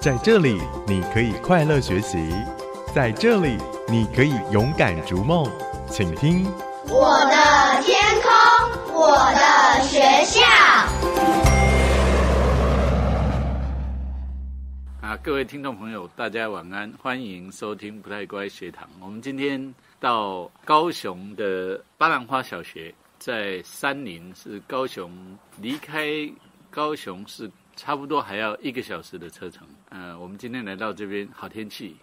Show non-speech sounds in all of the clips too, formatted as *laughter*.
在这里，你可以快乐学习；在这里，你可以勇敢逐梦。请听我的天空，我的学校。啊，各位听众朋友，大家晚安，欢迎收听不太乖学堂。我们今天到高雄的巴兰花小学，在三林，是高雄离开高雄是差不多还要一个小时的车程。呃，我们今天来到这边，好天气，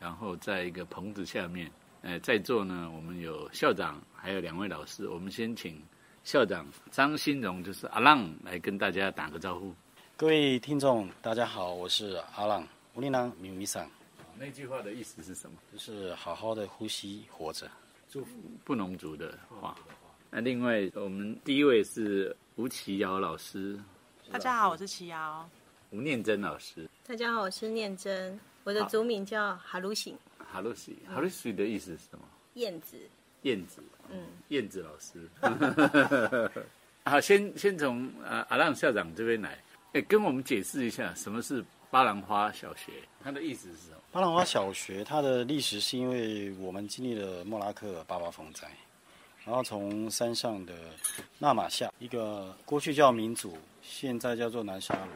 然后在一个棚子下面，呃，在座呢，我们有校长，还有两位老师。我们先请校长张新荣，就是阿浪，来跟大家打个招呼。各位听众，大家好，我是阿浪吴林郎米米桑。那句话的意思是什么？就是好好的呼吸，活着。祝福布农族的话。那另外，我们第一位是吴奇尧老师。大家好，我是齐瑶。吴念真老师，大家好，我是念真，我的族名叫哈鲁醒。哈鲁西，哈鲁西的意思是什么？燕子。燕子，嗯，燕子老师。*laughs* 好，先先从啊阿浪校长这边来，哎，跟我们解释一下什么是巴兰花小学，它的意思是什么？巴兰花小学它的历史是因为我们经历了莫拉克八八风灾，然后从山上的纳马夏，一个过去叫民主，现在叫做南沙鲁。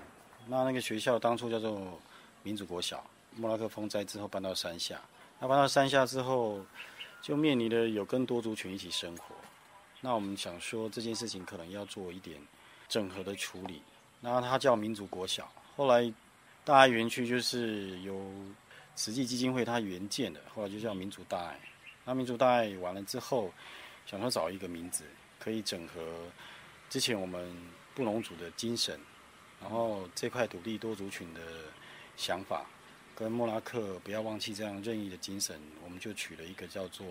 那那个学校当初叫做民主国小，莫拉克风灾之后搬到山下，那搬到山下之后，就面临了有跟多族群一起生活。那我们想说这件事情可能要做一点整合的处理。那它叫民主国小，后来大爱园区就是由慈济基金会它原建的，后来就叫民主大爱。那民主大爱完了之后，想说找一个名字可以整合之前我们布农族的精神。然后这块土地多族群的想法，跟莫拉克不要忘记这样任意的精神，我们就取了一个叫做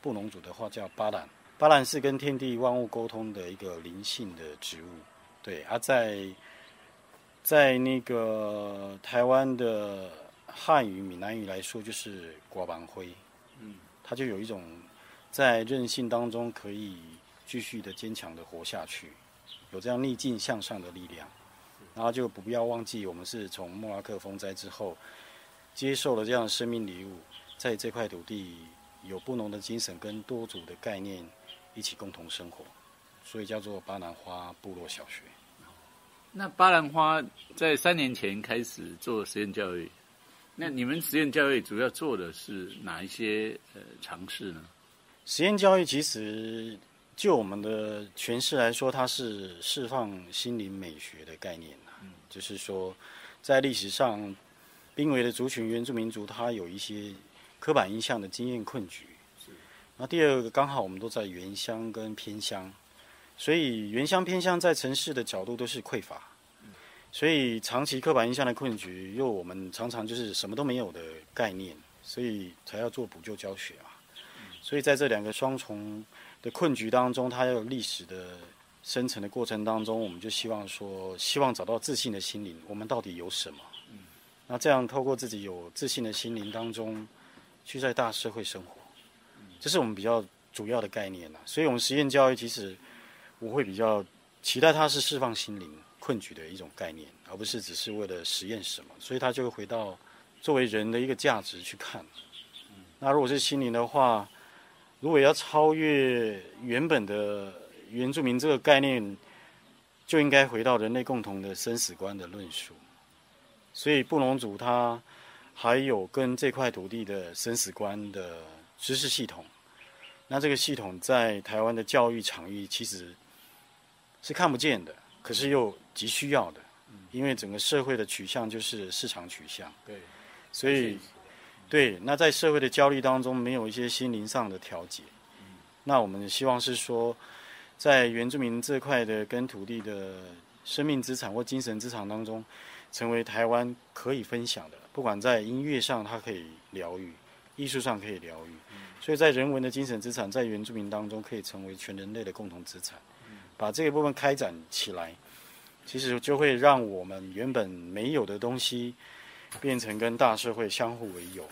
布农族的话叫巴兰。巴兰是跟天地万物沟通的一个灵性的植物。对，而在在那个台湾的汉语、闽南语来说，就是瓜板灰。嗯，它就有一种在韧性当中可以继续的坚强的活下去，有这样逆境向上的力量。然后就不要忘记，我们是从莫拉克风灾之后接受了这样的生命礼物，在这块土地有不农的精神跟多组的概念一起共同生活，所以叫做巴兰花部落小学。那巴兰花在三年前开始做实验教育，那你们实验教育主要做的是哪一些呃尝试呢？实验教育其实就我们的诠释来说，它是释放心灵美学的概念。嗯就是说，在历史上，濒危的族群原住民族，它有一些刻板印象的经验困局。是。那第二个，刚好我们都在原乡跟偏乡，所以原乡偏乡在城市的角度都是匮乏。所以长期刻板印象的困局，又我们常常就是什么都没有的概念，所以才要做补救教学嘛。所以在这两个双重的困局当中，它要有历史的。生成的过程当中，我们就希望说，希望找到自信的心灵。我们到底有什么？那这样透过自己有自信的心灵当中，去在大社会生活，这是我们比较主要的概念呐。所以，我们实验教育其实我会比较期待它是释放心灵困局的一种概念，而不是只是为了实验什么。所以，它就会回到作为人的一个价值去看。那如果是心灵的话，如果要超越原本的。原住民这个概念就应该回到人类共同的生死观的论述，所以布农族他还有跟这块土地的生死观的知识系统，那这个系统在台湾的教育场域其实是看不见的，可是又急需要的，因为整个社会的取向就是市场取向，对，所以对，那在社会的焦虑当中没有一些心灵上的调节，那我们希望是说。在原住民这块的跟土地的生命资产或精神资产当中，成为台湾可以分享的。不管在音乐上，它可以疗愈；艺术上可以疗愈。所以在人文的精神资产，在原住民当中可以成为全人类的共同资产。把这个部分开展起来，其实就会让我们原本没有的东西，变成跟大社会相互为友，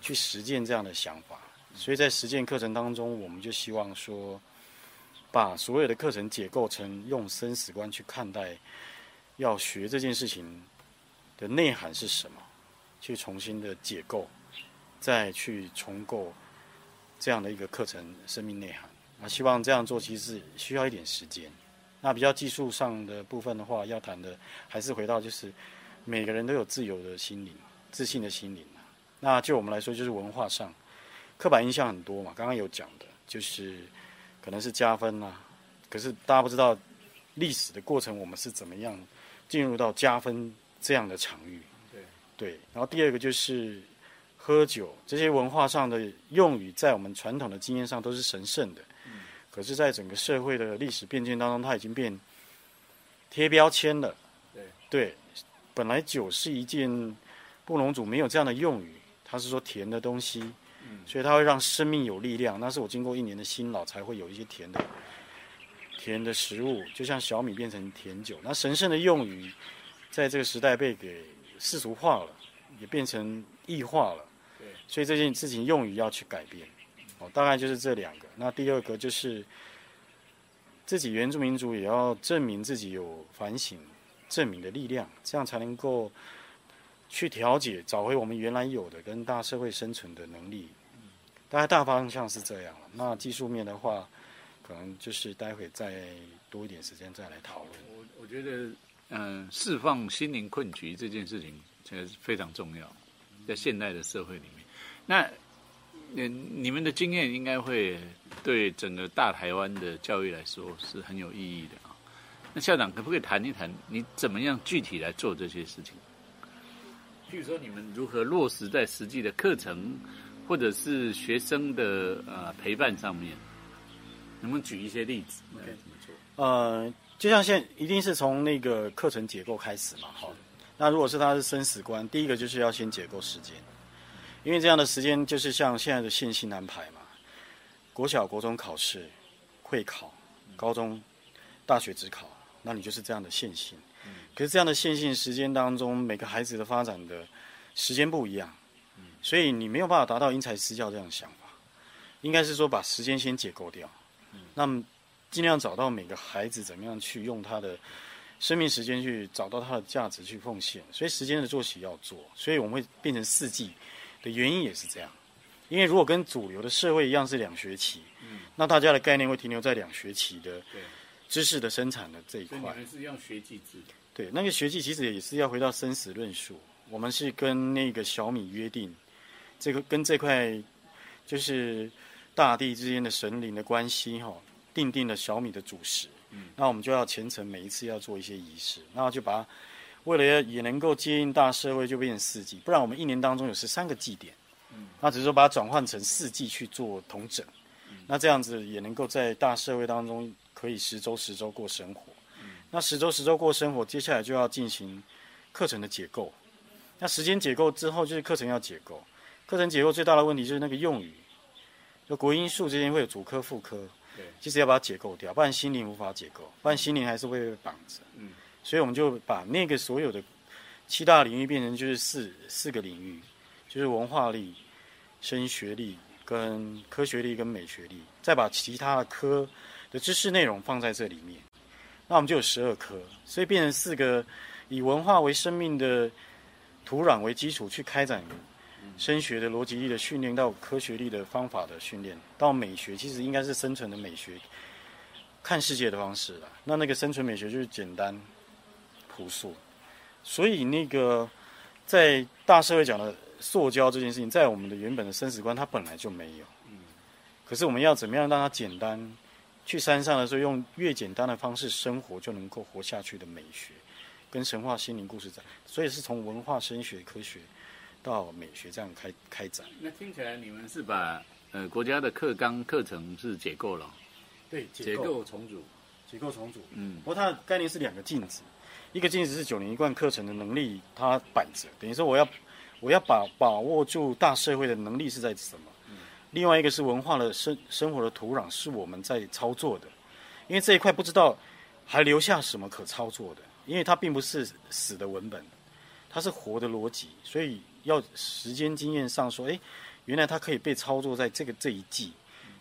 去实践这样的想法。所以在实践课程当中，我们就希望说。把所有的课程解构成用生死观去看待，要学这件事情的内涵是什么？去重新的解构，再去重构这样的一个课程生命内涵。那，希望这样做其实是需要一点时间。那比较技术上的部分的话，要谈的还是回到就是每个人都有自由的心灵、自信的心灵那就我们来说，就是文化上刻板印象很多嘛。刚刚有讲的，就是可能是加分啊，可是大家不知道历史的过程，我们是怎么样进入到加分这样的场域。对对。然后第二个就是喝酒这些文化上的用语，在我们传统的经验上都是神圣的。可是，在整个社会的历史变迁当中，它已经变贴标签了。对对，本来酒是一件布农族没有这样的用语，它是说甜的东西，所以它会让生命有力量。那是我经过一年的辛劳才会有一些甜的甜的食物，就像小米变成甜酒。那神圣的用语，在这个时代被给世俗化了，也变成异化了。对，所以这件事情用语要去改变。哦，大概就是这两个。那第二个就是自己原住民族也要证明自己有反省、证明的力量，这样才能够去调解、找回我们原来有的跟大社会生存的能力。大概大方向是这样。那技术面的话，可能就是待会再多一点时间再来讨论。我我觉得，嗯，释放心灵困局这件事情其实非常重要，在现代的社会里面。那嗯，你们的经验应该会对整个大台湾的教育来说是很有意义的。那校长可不可以谈一谈，你怎么样具体来做这些事情？譬如说，你们如何落实在实际的课程，或者是学生的呃陪伴上面？能不能举一些例子？该怎么做？呃，就像现一定是从那个课程结构开始嘛，好。那如果是他是生死观，第一个就是要先解构时间。因为这样的时间就是像现在的线性安排嘛，国小、国中考试、会考、高中、大学只考，那你就是这样的线性。可是这样的线性时间当中，每个孩子的发展的时间不一样，所以你没有办法达到因材施教这样的想法。应该是说把时间先解构掉，那么尽量找到每个孩子怎么样去用他的生命时间去找到他的价值去奉献。所以时间的作息要做，所以我们会变成四季。的原因也是这样，因为如果跟主流的社会一样是两学期，嗯，那大家的概念会停留在两学期的知识的生产的这一块。还是要学技制的。对，那个学技其实也是要回到生死论述。我们是跟那个小米约定，这个跟这块就是大地之间的神灵的关系哈，定定了小米的主食。嗯，那我们就要虔诚每一次要做一些仪式，然后就把。为了要也能够接应大社会，就变成四季，不然我们一年当中有十三个祭典，那只是说把它转换成四季去做同整，那这样子也能够在大社会当中可以十周十周过生活，那十周十周过生活，接下来就要进行课程的解构，那时间解构之后就是课程要解构，课程解构最大的问题就是那个用语，就国音数之间会有主科副科，对，其实要把它解构掉，不然心灵无法解构，不然心灵还是会被绑着，嗯。所以我们就把那个所有的七大领域变成就是四四个领域，就是文化力、升学力、跟科学力跟美学力，再把其他的科的知识内容放在这里面，那我们就有十二科，所以变成四个以文化为生命的土壤为基础去开展升学的逻辑力的训练，到科学力的方法的训练，到美学其实应该是生存的美学，看世界的方式了。那那个生存美学就是简单。朴素，所以那个在大社会讲的塑胶这件事情，在我们的原本的生死观，它本来就没有。嗯。可是我们要怎么样让它简单？去山上的时候，用越简单的方式生活，就能够活下去的美学，跟神话心灵故事展。所以是从文化、声学、科学到美学这样开开展。那听起来你们是把呃国家的课纲课程是解构了？对，解构重组，结构重组。嗯。不过它的概念是两个镜子。一个镜子是九年一贯课程的能力，它板着，等于说我要我要把把握住大社会的能力是在什么？另外一个是文化的生生活的土壤是我们在操作的，因为这一块不知道还留下什么可操作的，因为它并不是死的文本，它是活的逻辑，所以要时间经验上说，哎，原来它可以被操作在这个这一季，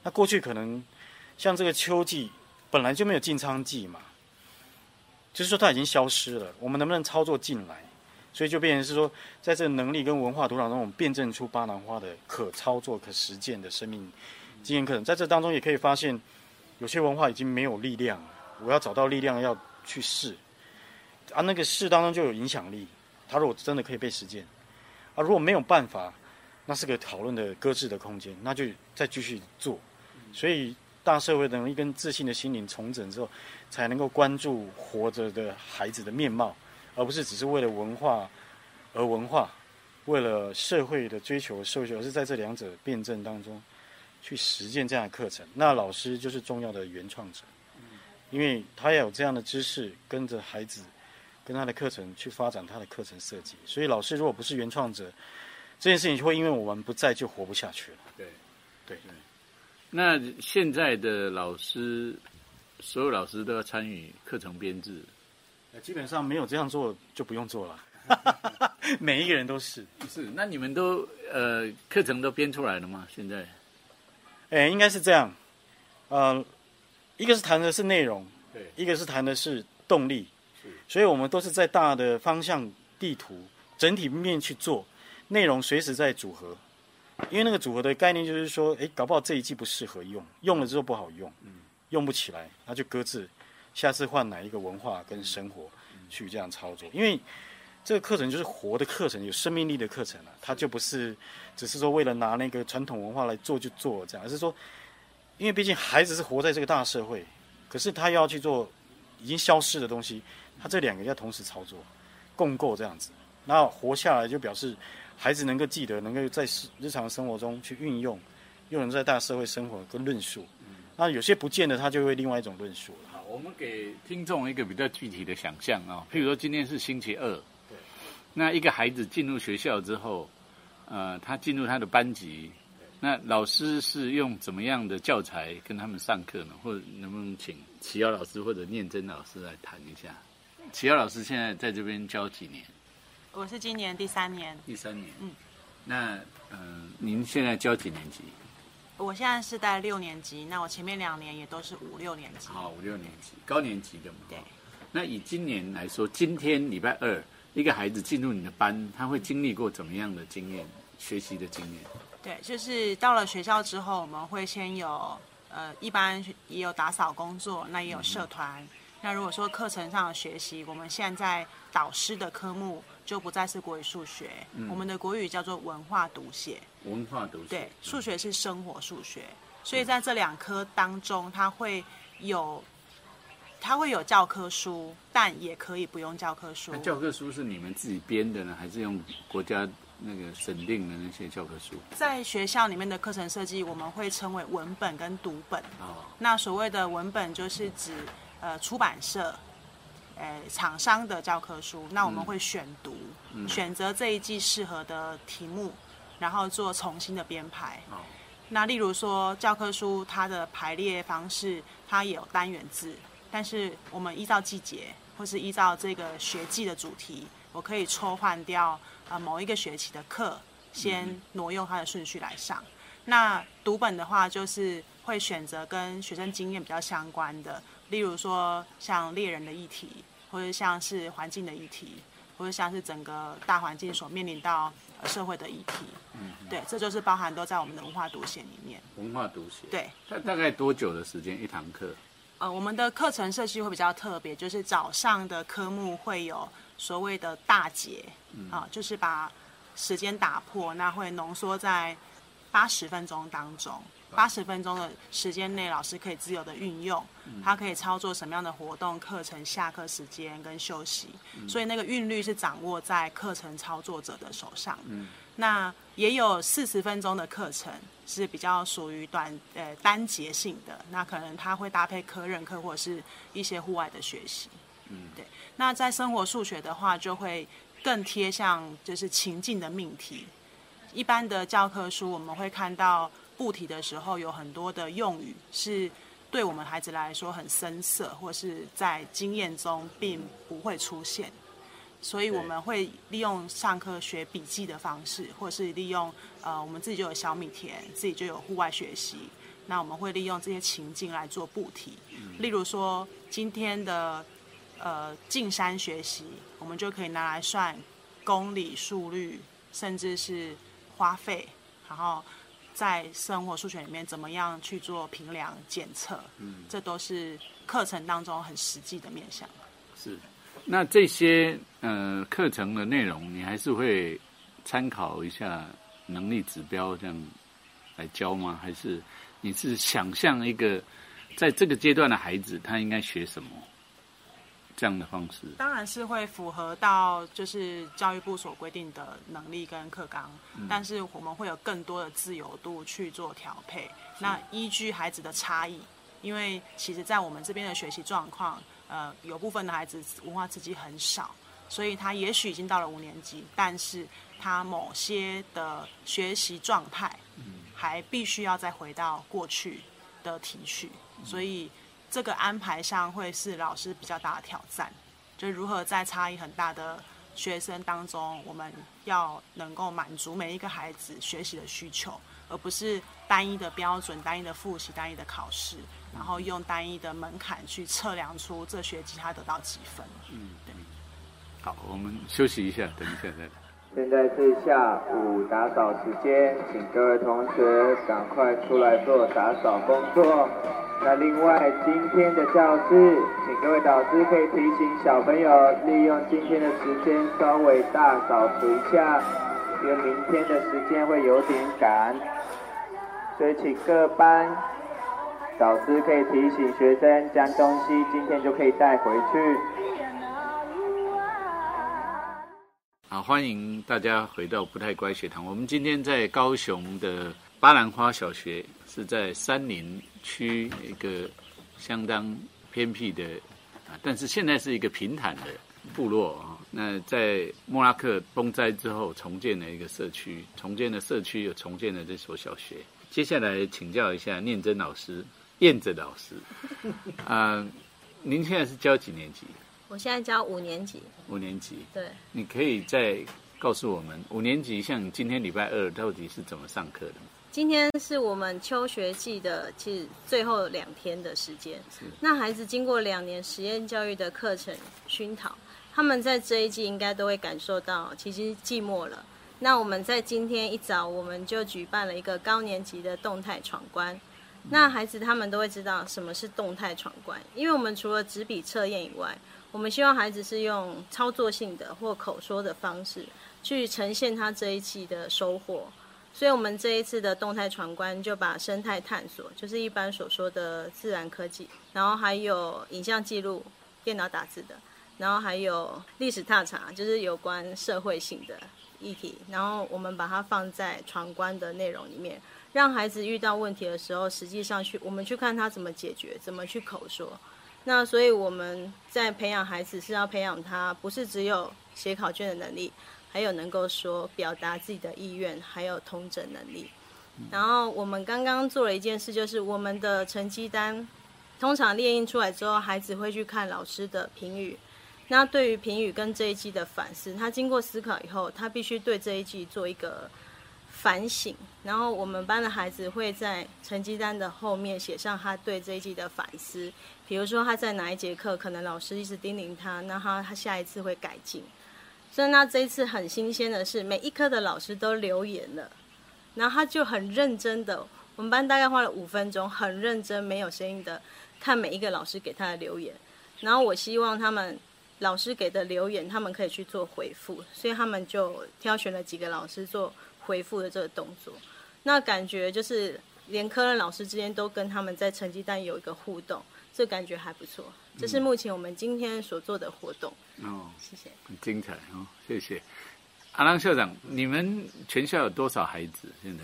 那过去可能像这个秋季本来就没有进仓季嘛。就是说它已经消失了，我们能不能操作进来？所以就变成是说，在这个能力跟文化土壤中，我们辩证出巴南花的可操作、可实践的生命经验课程。在这当中，也可以发现，有些文化已经没有力量了，我要找到力量要去试，啊，那个试当中就有影响力。它如果真的可以被实践，啊，如果没有办法，那是个讨论的搁置的空间，那就再继续做。所以，大社会能力跟自信的心灵重整之后，才能够关注活着的孩子的面貌，而不是只是为了文化而文化，为了社会的追求社会，而是在这两者辩证当中去实践这样的课程。那老师就是重要的原创者，因为他要有这样的知识，跟着孩子。跟他的课程去发展他的课程设计，所以老师如果不是原创者，这件事情就会因为我们不在就活不下去了。对，对。那现在的老师，所有老师都要参与课程编制，基本上没有这样做就不用做了。*laughs* 每一个人都是是。那你们都呃课程都编出来了吗？现在？哎，应该是这样。呃，一个是谈的是内容，对，一个是谈的是动力。所以我们都是在大的方向地图整体面去做，内容随时在组合，因为那个组合的概念就是说，哎，搞不好这一季不适合用，用了之后不好用，嗯用不起来，那就搁置，下次换哪一个文化跟生活去这样操作。因为这个课程就是活的课程，有生命力的课程啊，它就不是只是说为了拿那个传统文化来做就做这样，而是说，因为毕竟孩子是活在这个大社会，可是他要去做已经消失的东西。他这两个要同时操作，共构这样子，那活下来就表示孩子能够记得，能够在日常生活中去运用，又能在大社会生活跟论述。那有些不见得，他就会另外一种论述了。好，我们给听众一个比较具体的想象啊，譬如说今天是星期二，对，那一个孩子进入学校之后，呃，他进入他的班级，那老师是用怎么样的教材跟他们上课呢？或者能不能请齐瑶老师或者念真老师来谈一下？齐瑶老师现在在这边教几年？我是今年第三年。第三年，嗯，那嗯，您现在教几年级？我现在是带六年级，那我前面两年也都是五六年级。好，五六年级，高年级的嘛。对。那以今年来说，今天礼拜二，一个孩子进入你的班，他会经历过怎么样的经验？学习的经验？对，就是到了学校之后，我们会先有呃，一般也有打扫工作，那也有社团。那如果说课程上的学习，我们现在导师的科目就不再是国语、数学，我们的国语叫做文化读写。文化读写。对，数学是生活数学，所以在这两科当中，它会有，它会有教科书，但也可以不用教科书。那教科书是你们自己编的呢，还是用国家那个审定的那些教科书？在学校里面的课程设计，我们会称为文本跟读本。哦。那所谓的文本就是指。呃，出版社，呃，厂商的教科书，那我们会选读，选择这一季适合的题目，然后做重新的编排。那例如说教科书它的排列方式，它也有单元字，但是我们依照季节或是依照这个学季的主题，我可以抽换掉呃某一个学期的课，先挪用它的顺序来上。那读本的话，就是会选择跟学生经验比较相关的。例如说，像猎人的议题，或者像是环境的议题，或者像是整个大环境所面临到社会的议题，嗯，对，这就是包含都在我们的文化读写里面。文化读写，对。大大概多久的时间一堂课？呃，我们的课程设计会比较特别，就是早上的科目会有所谓的大节，啊，就是把时间打破，那会浓缩在八十分钟当中。八十分钟的时间内，老师可以自由的运用，他可以操作什么样的活动、课程、下课时间跟休息，所以那个韵律是掌握在课程操作者的手上。那也有四十分钟的课程是比较属于短呃单节性的，那可能他会搭配科任课或者是一些户外的学习。嗯，对。那在生活数学的话，就会更贴向就是情境的命题。一般的教科书我们会看到。布题的时候有很多的用语是对我们孩子来说很生涩，或是在经验中并不会出现，所以我们会利用上课学笔记的方式，或是利用呃我们自己就有小米田，自己就有户外学习，那我们会利用这些情境来做布题。例如说今天的呃进山学习，我们就可以拿来算公里速率，甚至是花费，然后在生活数学里面怎么样去做评量检测，嗯，这都是课程当中很实际的面向。是，那这些呃课程的内容，你还是会参考一下能力指标这样来教吗？还是你是想象一个在这个阶段的孩子他应该学什么这样的方式？当然是会符合到就是教育部所规定的能力跟课纲，但是我们会有更多的自由度去做调配。那依据孩子的差异，因为其实在我们这边的学习状况。呃，有部分的孩子文化刺激很少，所以他也许已经到了五年级，但是他某些的学习状态，还必须要再回到过去的提取，所以这个安排上会是老师比较大的挑战，就如何在差异很大的学生当中，我们要能够满足每一个孩子学习的需求，而不是单一的标准、单一的复习、单一的考试。然后用单一的门槛去测量出这学期他得到几分。嗯，对。好，我们休息一下，等一下再来。现在是下午打扫时间，请各位同学赶快出来做打扫工作。那另外，今天的教室，请各位导师可以提醒小朋友利用今天的时间稍微大扫除一下，因为明天的时间会有点赶，所以请各班。导师可以提醒学生将东西今天就可以带回去。好，欢迎大家回到不太乖学堂。我们今天在高雄的巴兰花小学，是在山林区一个相当偏僻的啊，但是现在是一个平坦的部落啊。那在莫拉克崩灾之后重建了一个社区，重建了社区又重建了这所小学。接下来请教一下念真老师。燕子老师，啊，您现在是教几年级？我现在教五年级。五年级。对。你可以再告诉我们，五年级像今天礼拜二到底是怎么上课的？今天是我们秋学季的其实最后两天的时间。那孩子经过两年实验教育的课程熏陶，他们在这一季应该都会感受到，其实寂寞了。那我们在今天一早，我们就举办了一个高年级的动态闯关。那孩子他们都会知道什么是动态闯关，因为我们除了纸笔测验以外，我们希望孩子是用操作性的或口说的方式去呈现他这一季的收获。所以，我们这一次的动态闯关就把生态探索，就是一般所说的自然科技，然后还有影像记录、电脑打字的，然后还有历史踏查，就是有关社会性的议题，然后我们把它放在闯关的内容里面。让孩子遇到问题的时候，实际上去我们去看他怎么解决，怎么去口说。那所以我们在培养孩子是要培养他，不是只有写考卷的能力，还有能够说表达自己的意愿，还有通整能力。然后我们刚刚做了一件事，就是我们的成绩单通常列印出来之后，孩子会去看老师的评语。那对于评语跟这一季的反思，他经过思考以后，他必须对这一季做一个。反省，然后我们班的孩子会在成绩单的后面写上他对这一季的反思，比如说他在哪一节课可能老师一直叮咛他，那他他下一次会改进。所以那这一次很新鲜的是，每一科的老师都留言了，然后他就很认真的，我们班大概花了五分钟，很认真没有声音的看每一个老师给他的留言，然后我希望他们老师给的留言，他们可以去做回复，所以他们就挑选了几个老师做。回复的这个动作，那感觉就是连科任老师之间都跟他们在成绩单有一个互动，这感觉还不错。这是目前我们今天所做的活动。哦，谢谢，很精彩哦，谢谢。阿郎校长，你们全校有多少孩子？现在？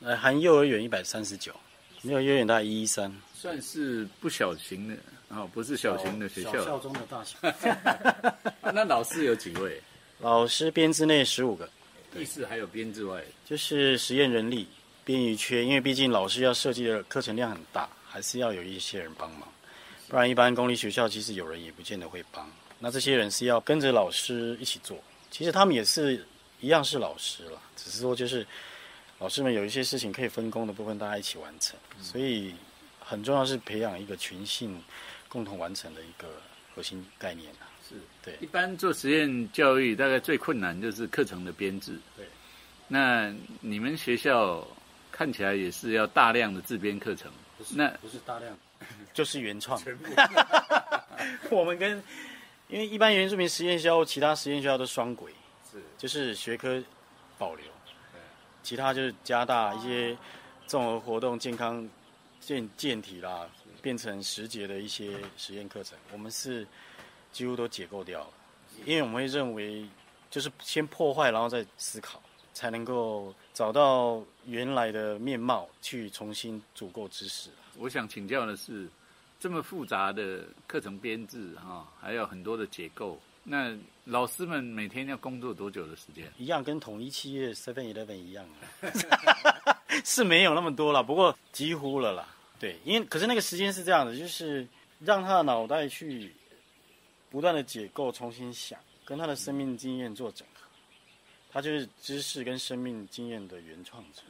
呃，含幼儿园一百三十九，没有幼儿园大概一一三，算是不小型的哦，不是小型的学校，校中的大小。*laughs* *laughs* 那老师有几位？老师编制内十五个。意思还有编制外，就是实验人力编余缺，因为毕竟老师要设计的课程量很大，还是要有一些人帮忙，不然一般公立学校其实有人也不见得会帮。那这些人是要跟着老师一起做，其实他们也是一样是老师了，只是说就是老师们有一些事情可以分工的部分，大家一起完成。所以很重要是培养一个群性共同完成的一个核心概念啊。是对一般做实验教育，大概最困难就是课程的编制。对，那你们学校看起来也是要大量的自编课程。不是那不是大量，就是原创。*laughs* 我们跟因为一般原住民实验学校、其他实验学校都双轨，是。就是学科保留，其他就是加大一些综合活动、健康健健体啦，变成十节的一些实验课程。我们是几乎都解构掉了，因为我们会认为就是先破坏，然后再思考，才能够找到原来的面貌，去重新组构知识。我想请教的是，这么复杂的课程编制哈、还有很多的结构，那老师们每天要工作多久的时间？一样跟统一企业 Seven Eleven 一样啊，*laughs* 是没有那么多了，不过几乎了啦。对，因为可是那个时间是这样的，就是让他的脑袋去不断的解构、重新想，跟他的生命经验做整合。他就是知识跟生命经验的原创者，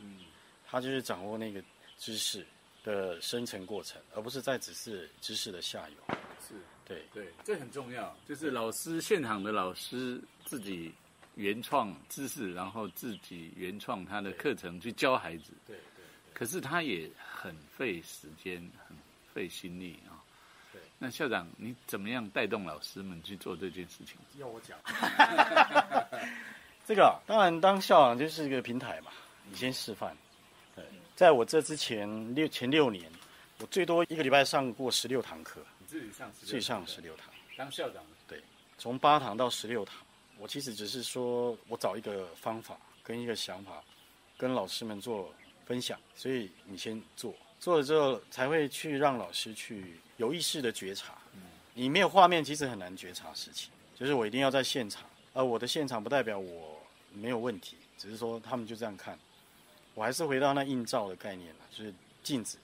他就是掌握那个知识的生成过程，而不是在只是知识的下游。是对，对，这很重要，就是老师现场的老师自己原创知识，然后自己原创他的课程去教孩子。对对。可是他也很费时间，很费心力啊。对。那校长，你怎么样带动老师们去做这件事情？要我讲？*laughs* 这个啊当然当校长就是一个平台嘛，你先示范。对，在我这之前六前六年，我最多一个礼拜上过十六堂课，你自己上自己上十六堂，当校长对，从八堂到十六堂。我其实只是说我找一个方法跟一个想法，跟老师们做分享，所以你先做，做了之后才会去让老师去有意识的觉察。嗯你没有画面，其实很难觉察事情。就是我一定要在现场，而我的现场不代表我没有问题，只是说他们就这样看。我还是回到那映照的概念了，就是镜子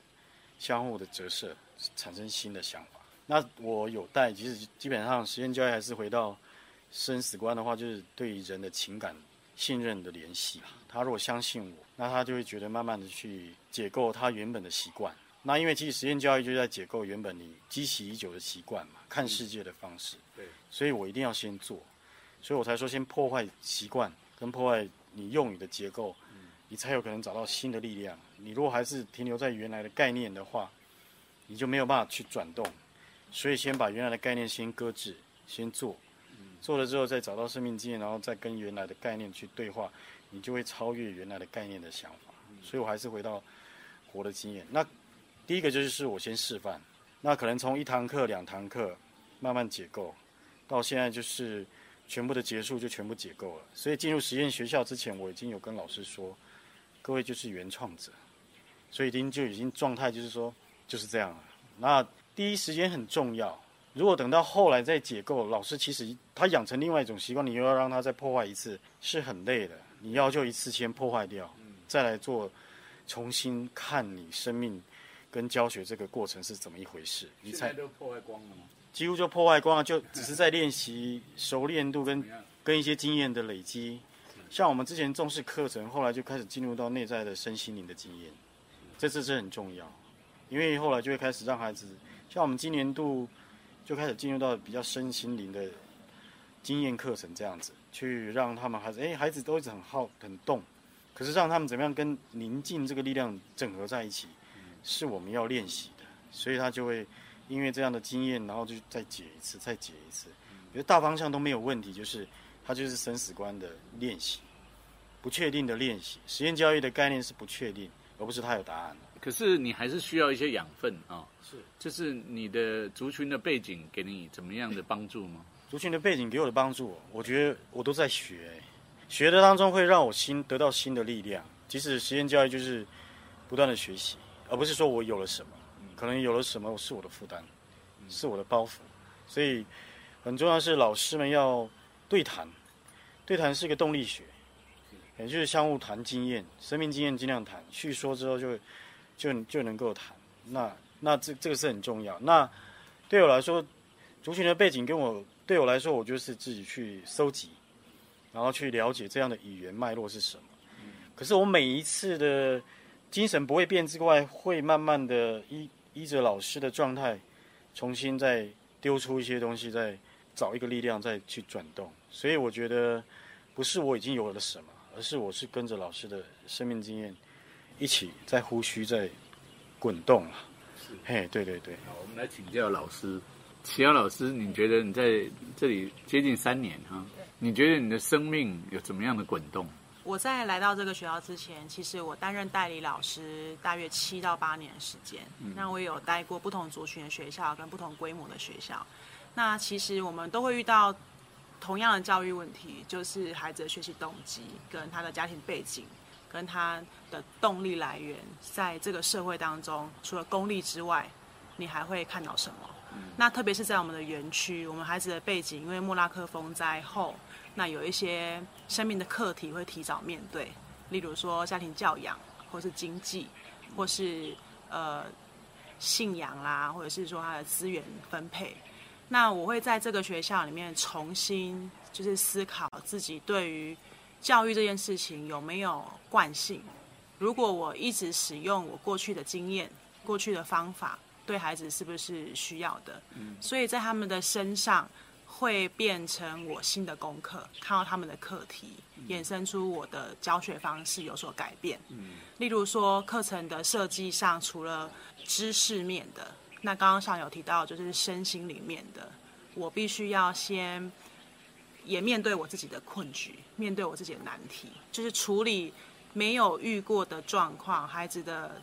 相互的折射，产生新的想法。那我有带，其实基本上实验教育还是回到生死观的话，就是对于人的情感信任的联系。他如果相信我，那他就会觉得慢慢的去解构他原本的习惯。那因为其实实验教育就在解构原本你积习已久的习惯嘛，看世界的方式。对，所以我一定要先做，所以我才说先破坏习惯，跟破坏你用语的结构，你才有可能找到新的力量。你如果还是停留在原来的概念的话，你就没有办法去转动。所以先把原来的概念先搁置，先做，做了之后再找到生命经验，然后再跟原来的概念去对话，你就会超越原来的概念的想法。所以我还是回到活的经验。那第一个就是我先示范，那可能从一堂课、两堂课慢慢解构，到现在就是全部的结束就全部解构了。所以进入实验学校之前，我已经有跟老师说，各位就是原创者，所以已经就已经状态就是说就是这样了。那第一时间很重要，如果等到后来再解构，老师其实他养成另外一种习惯，你又要让他再破坏一次，是很累的。你要就一次先破坏掉，再来做重新看你生命跟教学这个过程是怎么一回事，你才都破坏光了吗？几乎就破坏光了，就只是在练习熟练度跟？*laughs* 跟一些经验的累积。像我们之前重视课程，后来就开始进入到内在的身心灵的经验，这这是很重要，因为后来就会开始让孩子，像我们今年度就开始进入到比较身心灵的经验课程这样子，去让他们孩子，哎，孩子都一直很好很动，可是让他们怎么样跟宁静这个力量整合在一起，是我们要练习的，所以他就会因为这样的经验，然后就再解一次，再解一次，觉得大方向都没有问题，就是它就是生死观的练习，不确定的练习。实验教育的概念是不确定，而不是它有答案。可是你还是需要一些养分啊、是就是你的族群的背景给你怎么样的帮助吗？族群的背景给我的帮助，我觉得我都在学，学的当中会让我新得到新的力量。即使实验教育就是不断的学习，而不是说我有了什么，可能有了什么是我的负担，是我的包袱。所以很重要的是老师们要对谈，对谈是一个动力学，也就是相互谈经验，生命经验尽量谈，叙说之后就就就能够谈。那那这这个是很重要。那对我来说，族群的背景跟我对我来说，我就是自己去搜集，然后去了解这样的语言脉络是什么。可是我每一次的精神不会变之外，会慢慢的依依着老师的状态，重新再丢出一些东西，再找一个力量再去转动。所以我觉得不是我已经有了什么，而是我是跟着老师的生命经验一起在呼吸在滚动了。嘿，对对对。好，我们来请教老师，齐瑶老师，你觉得你在这里接近三年哈？你觉得你的生命有怎么样的滚动？我在来到这个学校之前，其实我担任代理老师大约七到八年的时间。那我有待过不同族群的学校跟不同规模的学校。那其实我们都会遇到同样的教育问题，就是孩子的学习动机跟他的家庭背景。跟他的动力来源，在这个社会当中，除了功利之外，你还会看到什么？那特别是在我们的园区，我们孩子的背景，因为莫拉克风灾后，那有一些生命的课题会提早面对，例如说家庭教养，或是经济，或是呃信仰啦，或者是说他的资源分配。那我会在这个学校里面重新就是思考自己对于。教育这件事情有没有惯性？如果我一直使用我过去的经验、过去的方法，对孩子是不是需要的？嗯，所以在他们的身上会变成我新的功课，看到他们的课题，衍生出我的教学方式有所改变。嗯，例如说课程的设计上，除了知识面的，那刚刚上有提到就是身心里面的，我必须要先。也面对我自己的困局，面对我自己的难题，就是处理没有遇过的状况，孩子的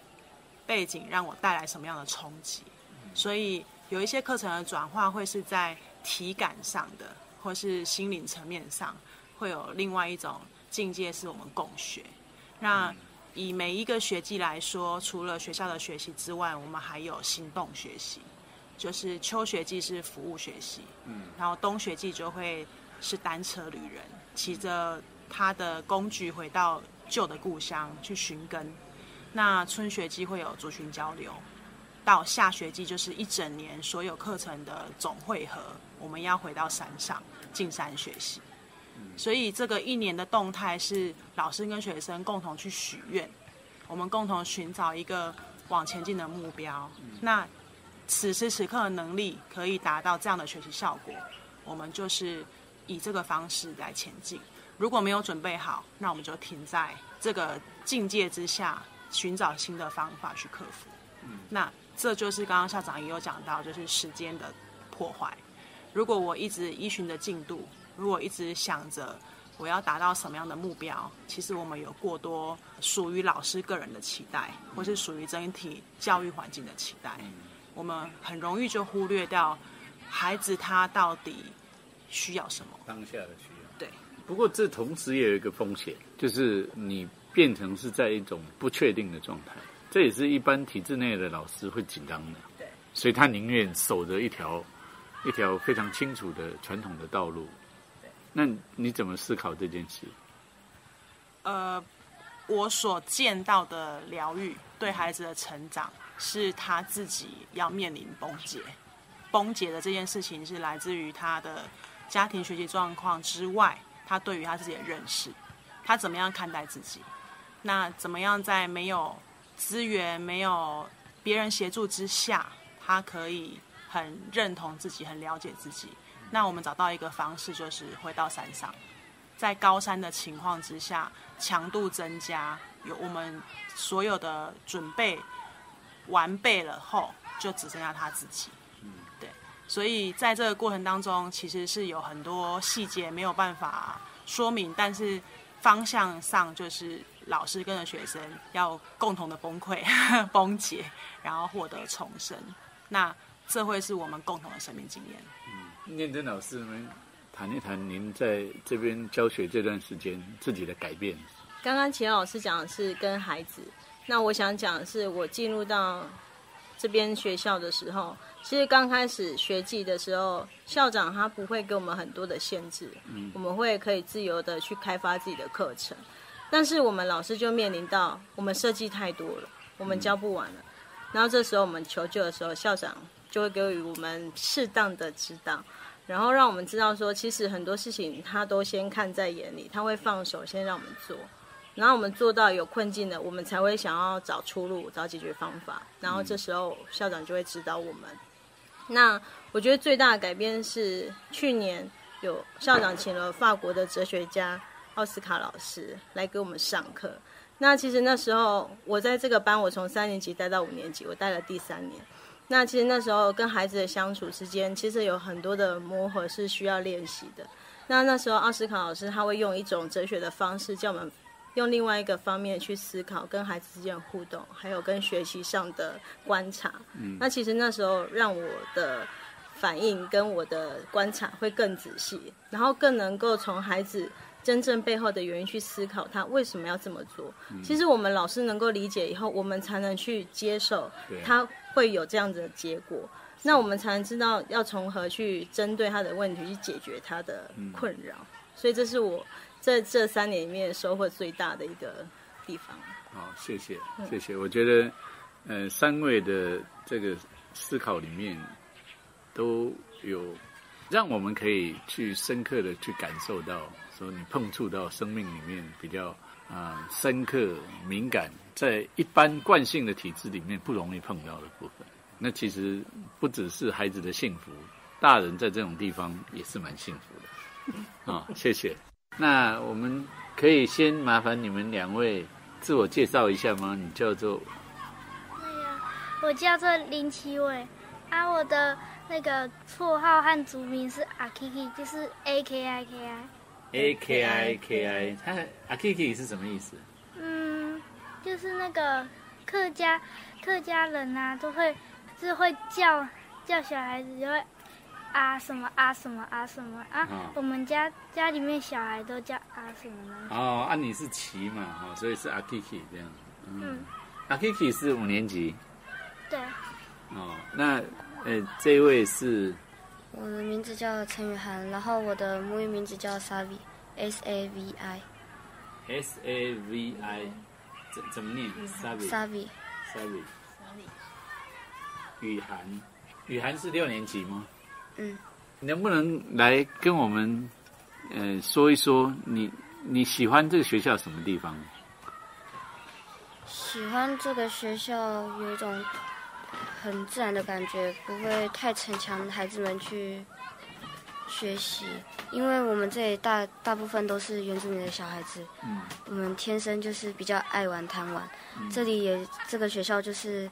背景让我带来什么样的冲击。所以有一些课程的转化会是在体感上的，或是心灵层面上，会有另外一种境界是我们共学。那以每一个学季来说，除了学校的学习之外，我们还有行动学习，就是秋学季是服务学习，嗯，然后冬学季就会。是单车旅人骑着他的工具回到旧的故乡去寻根。那春学季会有族群交流，到下学季就是一整年所有课程的总汇合。我们要回到山上进山学习，所以这个一年的动态是老师跟学生共同去许愿，我们共同寻找一个往前进的目标。那此时此刻的能力可以达到这样的学习效果，我们就是。以这个方式来前进，如果没有准备好，那我们就停在这个境界之下，寻找新的方法去克服。那这就是刚刚校长也有讲到，就是时间的破坏。如果我一直依循着进度，如果一直想着我要达到什么样的目标，其实我们有过多属于老师个人的期待，或是属于整体教育环境的期待，我们很容易就忽略掉孩子他到底。需要什么？当下的需要。对。不过这同时也有一个风险，就是你变成是在一种不确定的状态，这也是一般体制内的老师会紧张的。对。所以他宁愿守着一条一条非常清楚的传统的道路。那你怎么思考这件事？呃，我所见到的疗愈对孩子的成长，是他自己要面临崩解。崩解的这件事情是来自于他的。家庭学习状况之外，他对于他自己的认识，他怎么样看待自己？那怎么样在没有资源、没有别人协助之下，他可以很认同自己、很了解自己？那我们找到一个方式，就是回到山上，在高山的情况之下，强度增加，有我们所有的准备完备了后，就只剩下他自己。对所以在这个过程当中，其实是有很多细节没有办法说明，但是方向上就是老师跟着学生要共同的崩溃、*laughs* 崩解，然后获得重生。那这会是我们共同的生命经验。嗯，念真老师们谈一谈您在这边教学这段时间自己的改变。刚刚齐老师讲的是跟孩子，那我想讲的是我进入到。这边学校的时候，其实刚开始学季的时候，校长他不会给我们很多的限制，嗯，我们会可以自由的去开发自己的课程，但是我们老师就面临到我们设计太多了，我们教不完了，然后这时候我们求救的时候，校长就会给予我们适当的指导，然后让我们知道说，其实很多事情他都先看在眼里，他会放手先让我们做。然后我们做到有困境的，我们才会想要找出路、找解决方法。然后这时候校长就会指导我们。那我觉得最大的改变是去年有校长请了法国的哲学家奥斯卡老师来给我们上课。那其实那时候我在这个班，我从三年级待到五年级，我待了第三年。那其实那时候跟孩子的相处之间，其实有很多的磨合是需要练习的。那那时候奥斯卡老师他会用一种哲学的方式，叫我们用另外一个方面去思考跟孩子之间的互动，还有跟学习上的观察。嗯，那其实那时候让我的反应跟我的观察会更仔细，然后更能够从孩子真正背后的原因去思考他为什么要这么做。其实我们老师能够理解以后，我们才能去接受他。会有这样子的结果，那我们才能知道要从何去针对他的问题去解决他的困扰。所以这是我在这三年里面收获最大的一个地方。好，谢谢，谢谢。我觉得，呃，三位的这个思考里面都有让我们可以去深刻的去感受到，说你碰触到生命里面比较啊深刻敏感。在一般惯性的体制里面不容易碰到的部分，那其实不只是孩子的幸福，大人在这种地方也是蛮幸福的。啊，*laughs* 谢谢。那我们可以先麻烦你们两位自我介绍一下吗？你叫做？那个，我叫做林奇伟，啊，我的那个绰号和族名是阿 Kiki，就是 A K I K I。A K I K I，他阿 Kiki 是什么意思？嗯就是那个客家客家人啊，都会是会叫叫小孩子，就会啊什么啊什么啊什么啊。我们家家里面小孩都叫啊什么呢？哦，啊你是奇嘛，哦，所以是阿 Kiki 这样。嗯，阿 Kiki 是五年级。对。哦，那呃，这位是？我的名字叫陈雨涵，然后我的母语名字叫 Savi，S A V I，S A V I。怎么念？Savi，Savi，Savi，雨涵，雨涵是六年级吗？嗯。能不能来跟我们，呃，说一说你你喜欢这个学校什么地方？喜欢这个学校有一种很自然的感觉，不会太逞强，孩子们去。学习，因为我们这里大大部分都是原住民的小孩子，嗯，我们天生就是比较爱玩贪玩，这里也这个学校就是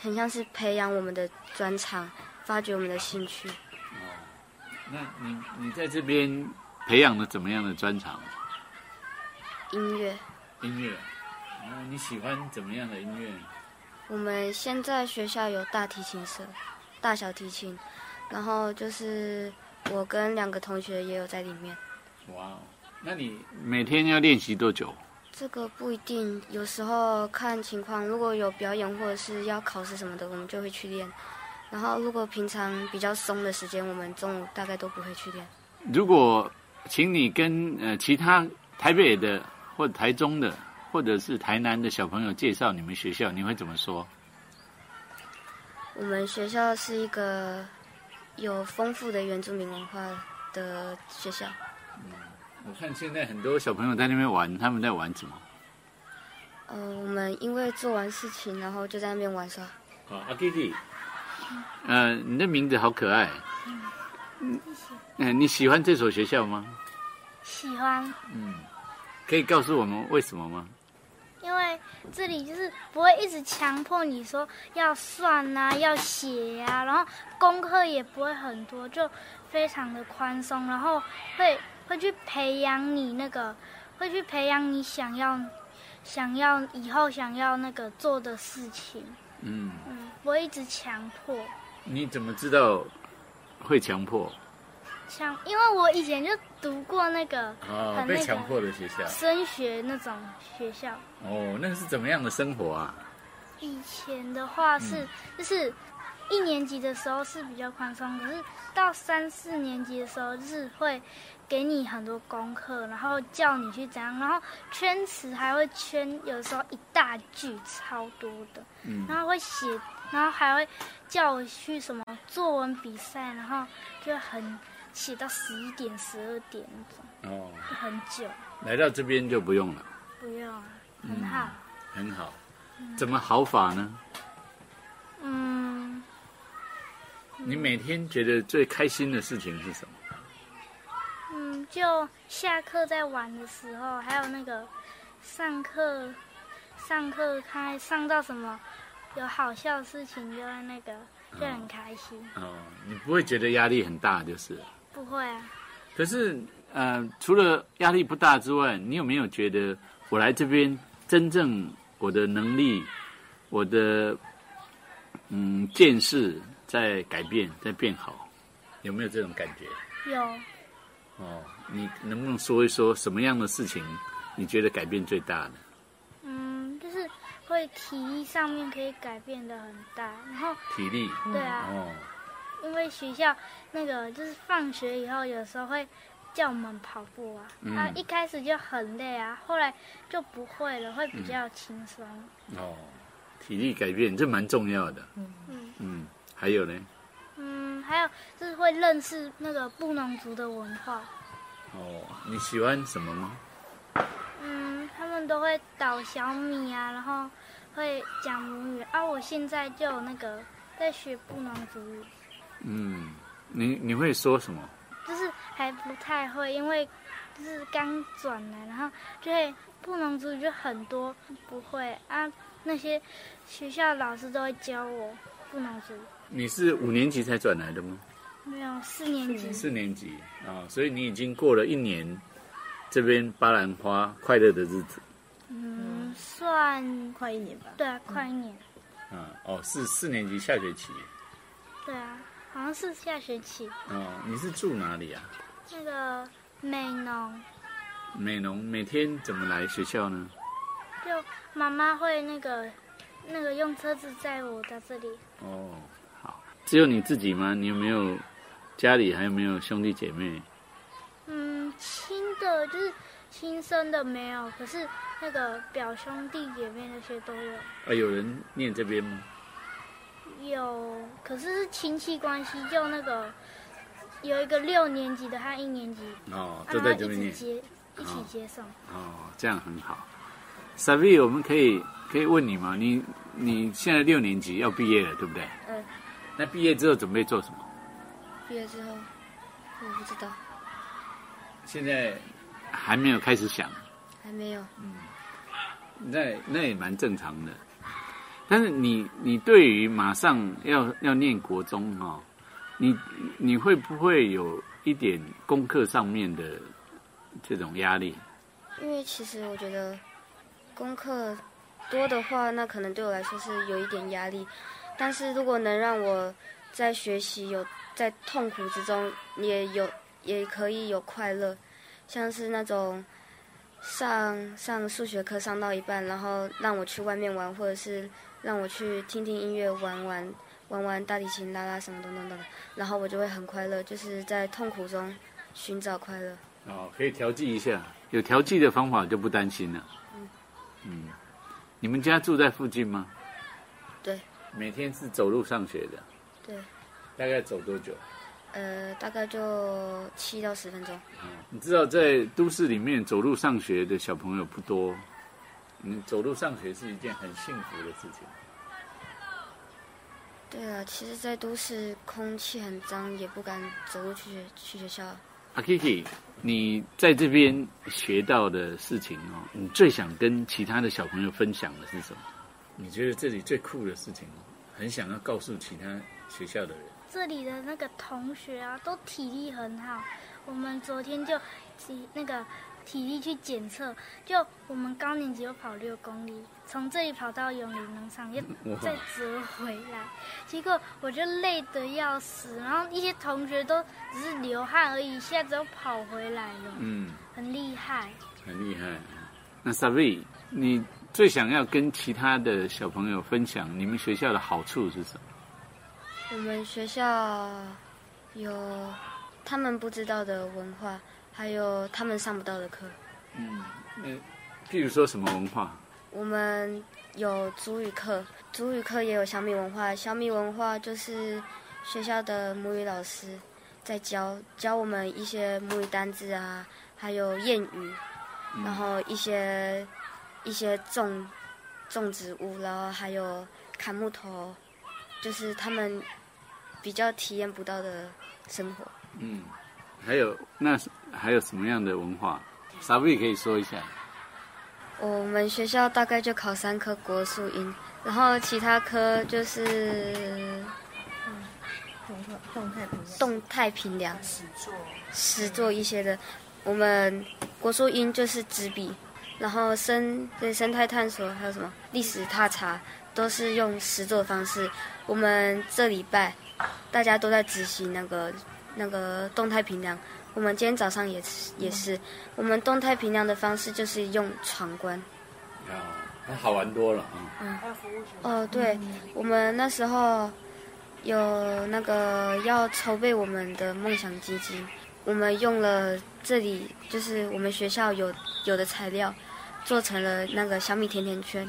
很像是培养我们的专长，发掘我们的兴趣。哦，那你你在这边培养了怎么样的专长？音乐。音乐，哦，你喜欢怎么样的音乐？我们现在学校有大提琴社，大小提琴，然后就是。我跟两个同学也有在里面。哇哦，那你每天要练习多久？这个不一定，有时候看情况。如果有表演或者是要考试什么的，我们就会去练。然后如果平常比较松的时间，我们中午大概都不会去练。如果请你跟呃其他台北的或者台中的或者是台南的小朋友介绍你们学校，你会怎么说？我们学校是一个。有丰富的原住民文化的学校。嗯，我看现在很多小朋友在那边玩，他们在玩什么？呃，我们因为做完事情，然后就在那边玩耍。好，阿 Kitty，呃，你的名字好可爱。嗯，嗯，你喜欢这所学校吗？喜欢。嗯，可以告诉我们为什么吗？因为这里就是不会一直强迫你说要算呐，要写呀，然后功课也不会很多，就非常的宽松，然后会会去培养你那个，会去培养你想要想要以后想要那个做的事情。嗯嗯，不会一直强迫。你怎么知道会强迫？强，因为我以前就读过那个哦，被强迫的学校，升学那种学校。哦，那是怎么样的生活啊？以前的话是，就是一年级的时候是比较宽松，可是到三四年级的时候，就是会给你很多功课，然后叫你去怎样，然后圈词还会圈，有时候一大句超多的，嗯，然后会写，然后还会叫我去什么作文比赛，然后就很。写到十一点、十二点那种，哦，很久。来到这边就不用了，不用，很好，很好。怎么好法呢？嗯，你每天觉得最开心的事情是什么？嗯，就下课在玩的时候，还有那个上课，上课开上到什么有好笑的事情，就会那个就很开心。哦，你不会觉得压力很大就是了。不会啊，可是，呃，除了压力不大之外，你有没有觉得我来这边真正我的能力，我的嗯见识在改变，在变好？有没有这种感觉？有哦，你能不能说一说什么样的事情你觉得改变最大的？嗯，就是会体力上面可以改变的很大，然后体力？对啊，哦，因为学校那个就是放学以后，有时候会叫我们跑步啊，嗯啊，一开始就很累啊，后来就不会了，会比较轻松。哦，体力改变这蛮重要的。嗯嗯，还有呢？嗯，还有就是会认识那个布农族的文化。哦，你喜欢什么吗？嗯，他们都会捣小米啊，然后会讲母语啊。我现在就有那个在学布农族语，嗯，你你会说什么？就是还不太会，因为就是刚转来，然后就会布农族语就很多不会啊。那些学校老师都会教我布农族语，你是五年级才转来的吗？没有四年级。四年级啊、所以你已经过了一年这边巴兰花快乐的日子嗯，算快一年吧。对啊，快一年。啊。哦，是四年级下学期对啊，好像是下学期哦。你是住哪里啊？那个美农。美农每天怎么来学校呢？就妈妈会那个那个用车子载我到这里。哦，好，只有你自己吗？你有没有家里还有没有兄弟姐妹？嗯，亲的就是亲生的没有，可是那个表兄弟姐妹那些都有。啊，有人念这边吗？有，可是是亲戚关系，就那个有一个六年级的和一年级，哦，啊都在这边念。一起接一起接送。哦，这样很好。Savi，我们可以可以问你吗？你你现在六年级要毕业了，对不对？嗯，那毕业之后准备做什么？毕业之后我不知道，现在还没有开始想，还没有。嗯那那也蛮正常的。但是你你对于马上要要念国中哈、哦，你你会不会有一点功课上面的这种压力？因为其实我觉得功课多的话，那可能对我来说是有一点压力。但是如果能让我在学习有在痛苦之中也有也可以有快乐，像是那种上上数学课上到一半，然后让我去外面玩，或者是让我去听听音乐、玩玩玩玩大提琴、拉拉什么等等等等，然后我就会很快乐，就是在痛苦中寻找快乐。哦，可以调剂一下，有调剂的方法就不担心了。嗯嗯，你们家住在附近吗？对每天是走路上学的，对。大概走多久？呃，大概就七到十分钟。你知道在都市里面走路上学的小朋友不多，你走路上学是一件很幸福的事情。对啊，其实，在都市空气很脏，也不敢走路去学去学校。阿 Kiki，你在这边学到的事情哦，你最想跟其他的小朋友分享的是什么？你觉得这里最酷的事情，很想要告诉其他学校的人。这里的那个同学啊，都体力很好。我们昨天就体那个体力去检测，就我们高年级又跑六公里，从这里跑到永林农场，又 *laughs* 再折回来。结果我就累得要死，然后一些同学都只是流汗而已，一下子又跑回来了，嗯，很厉害。很厉害。那 Savi，你最想要跟其他的小朋友分享你们学校的好处是什么？我们学校有他们不知道的文化，还有他们上不到的课。嗯，那譬如说什么文化？我们有主语课，主语课也有小米文化。小米文化就是学校的母语老师在教教我们一些母语单字啊，还有谚语，然后一些一些种种植物，然后还有砍木头，就是他们比较体验不到的生活。嗯，还有那还有什么样的文化？傻贝可以说一下。我们学校大概就考三科国术英，然后其他科就是动态平动态平量、实作实作一些的。我们国术英就是纸笔，然后生对生态探索还有什么历史踏查，都是用实作方式。我们这礼拜大家都在执行那个那个动态评量。我们今天早上也是也是，我们动态评量的方式就是用闯关。哦，那好玩多了啊。嗯哦，对，我们那时候有那个要筹备我们的梦想基金，我们用了这里就是我们学校有有的材料，做成了那个小米甜甜圈。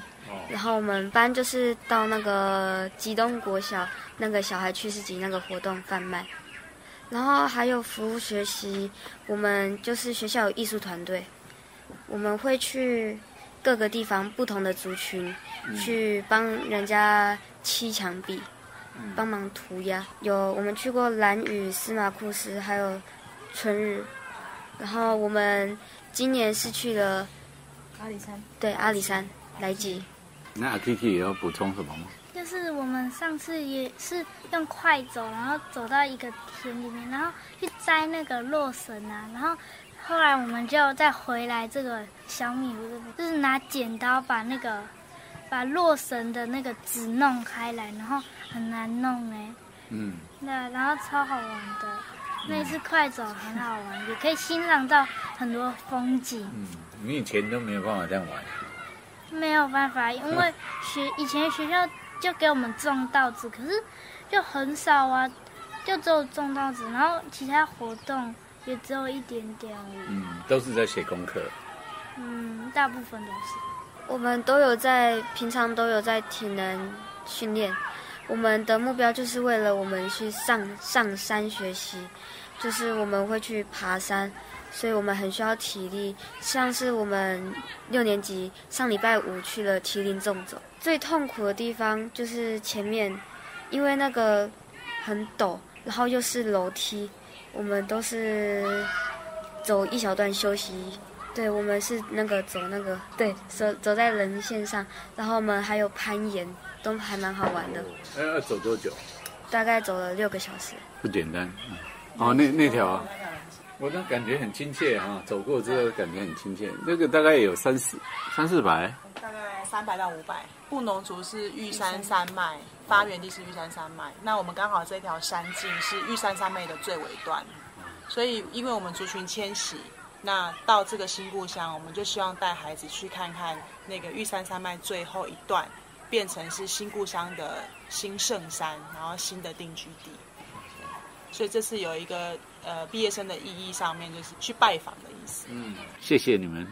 然后我们班就是到那个吉东国小那个小孩去市集那个活动贩卖，然后还有服务学习，我们就是学校有艺术团队，我们会去各个地方不同的族群，去帮人家砌墙壁，帮忙涂鸦。有我们去过蓝屿、司马库斯，还有春日。然后我们今年是去了阿里山，对阿里山来吉。那阿 Kiki 有要补充什么吗？就是我们上次也是用快走，然后走到一个田里面，然后去摘那个洛神啊，然后后来我们就再回来这个小米屋这边，就是拿剪刀把那个把洛神的那个纸弄开来，然后很难弄哎，嗯，对，然后超好玩的。那一次快走很好玩，也可以欣赏到很多风景。嗯，你以前都没有办法这样玩。没有办法，因为学以前学校就给我们种稻子，可是就很少啊，就只有种稻子，然后其他活动也只有一点点而已。嗯，都是在写功课。嗯，大部分都是。我们都有在平常都有在体能训练，我们的目标就是为了我们去上上山学习，就是我们会去爬山，所以我们很需要体力。像是我们六年级上礼拜五去了麒麟纵走，最痛苦的地方就是前面，因为那个很陡，然后又是楼梯，我们都是走一小段休息。对，我们是那个走那个对走走在人线上，然后我们还有攀岩，都还蛮好玩的。要要走多久？大概走了六个小时。不简单。嗯哦，那那条啊，我那感觉很亲切啊，走过之后感觉很亲切。那个大概有三四三四百，大概三百到五百。布农族是玉山山脉，发源地是玉山山脉。那我们刚好这条山径是玉山山脉的最尾端，所以因为我们族群迁徙，那到这个新故乡，我们就希望带孩子去看看那个玉山山脉最后一段，变成是新故乡的新圣山，然后新的定居地。所以这次有一个呃毕业生的意义上面，就是去拜访的意思。嗯，谢谢你们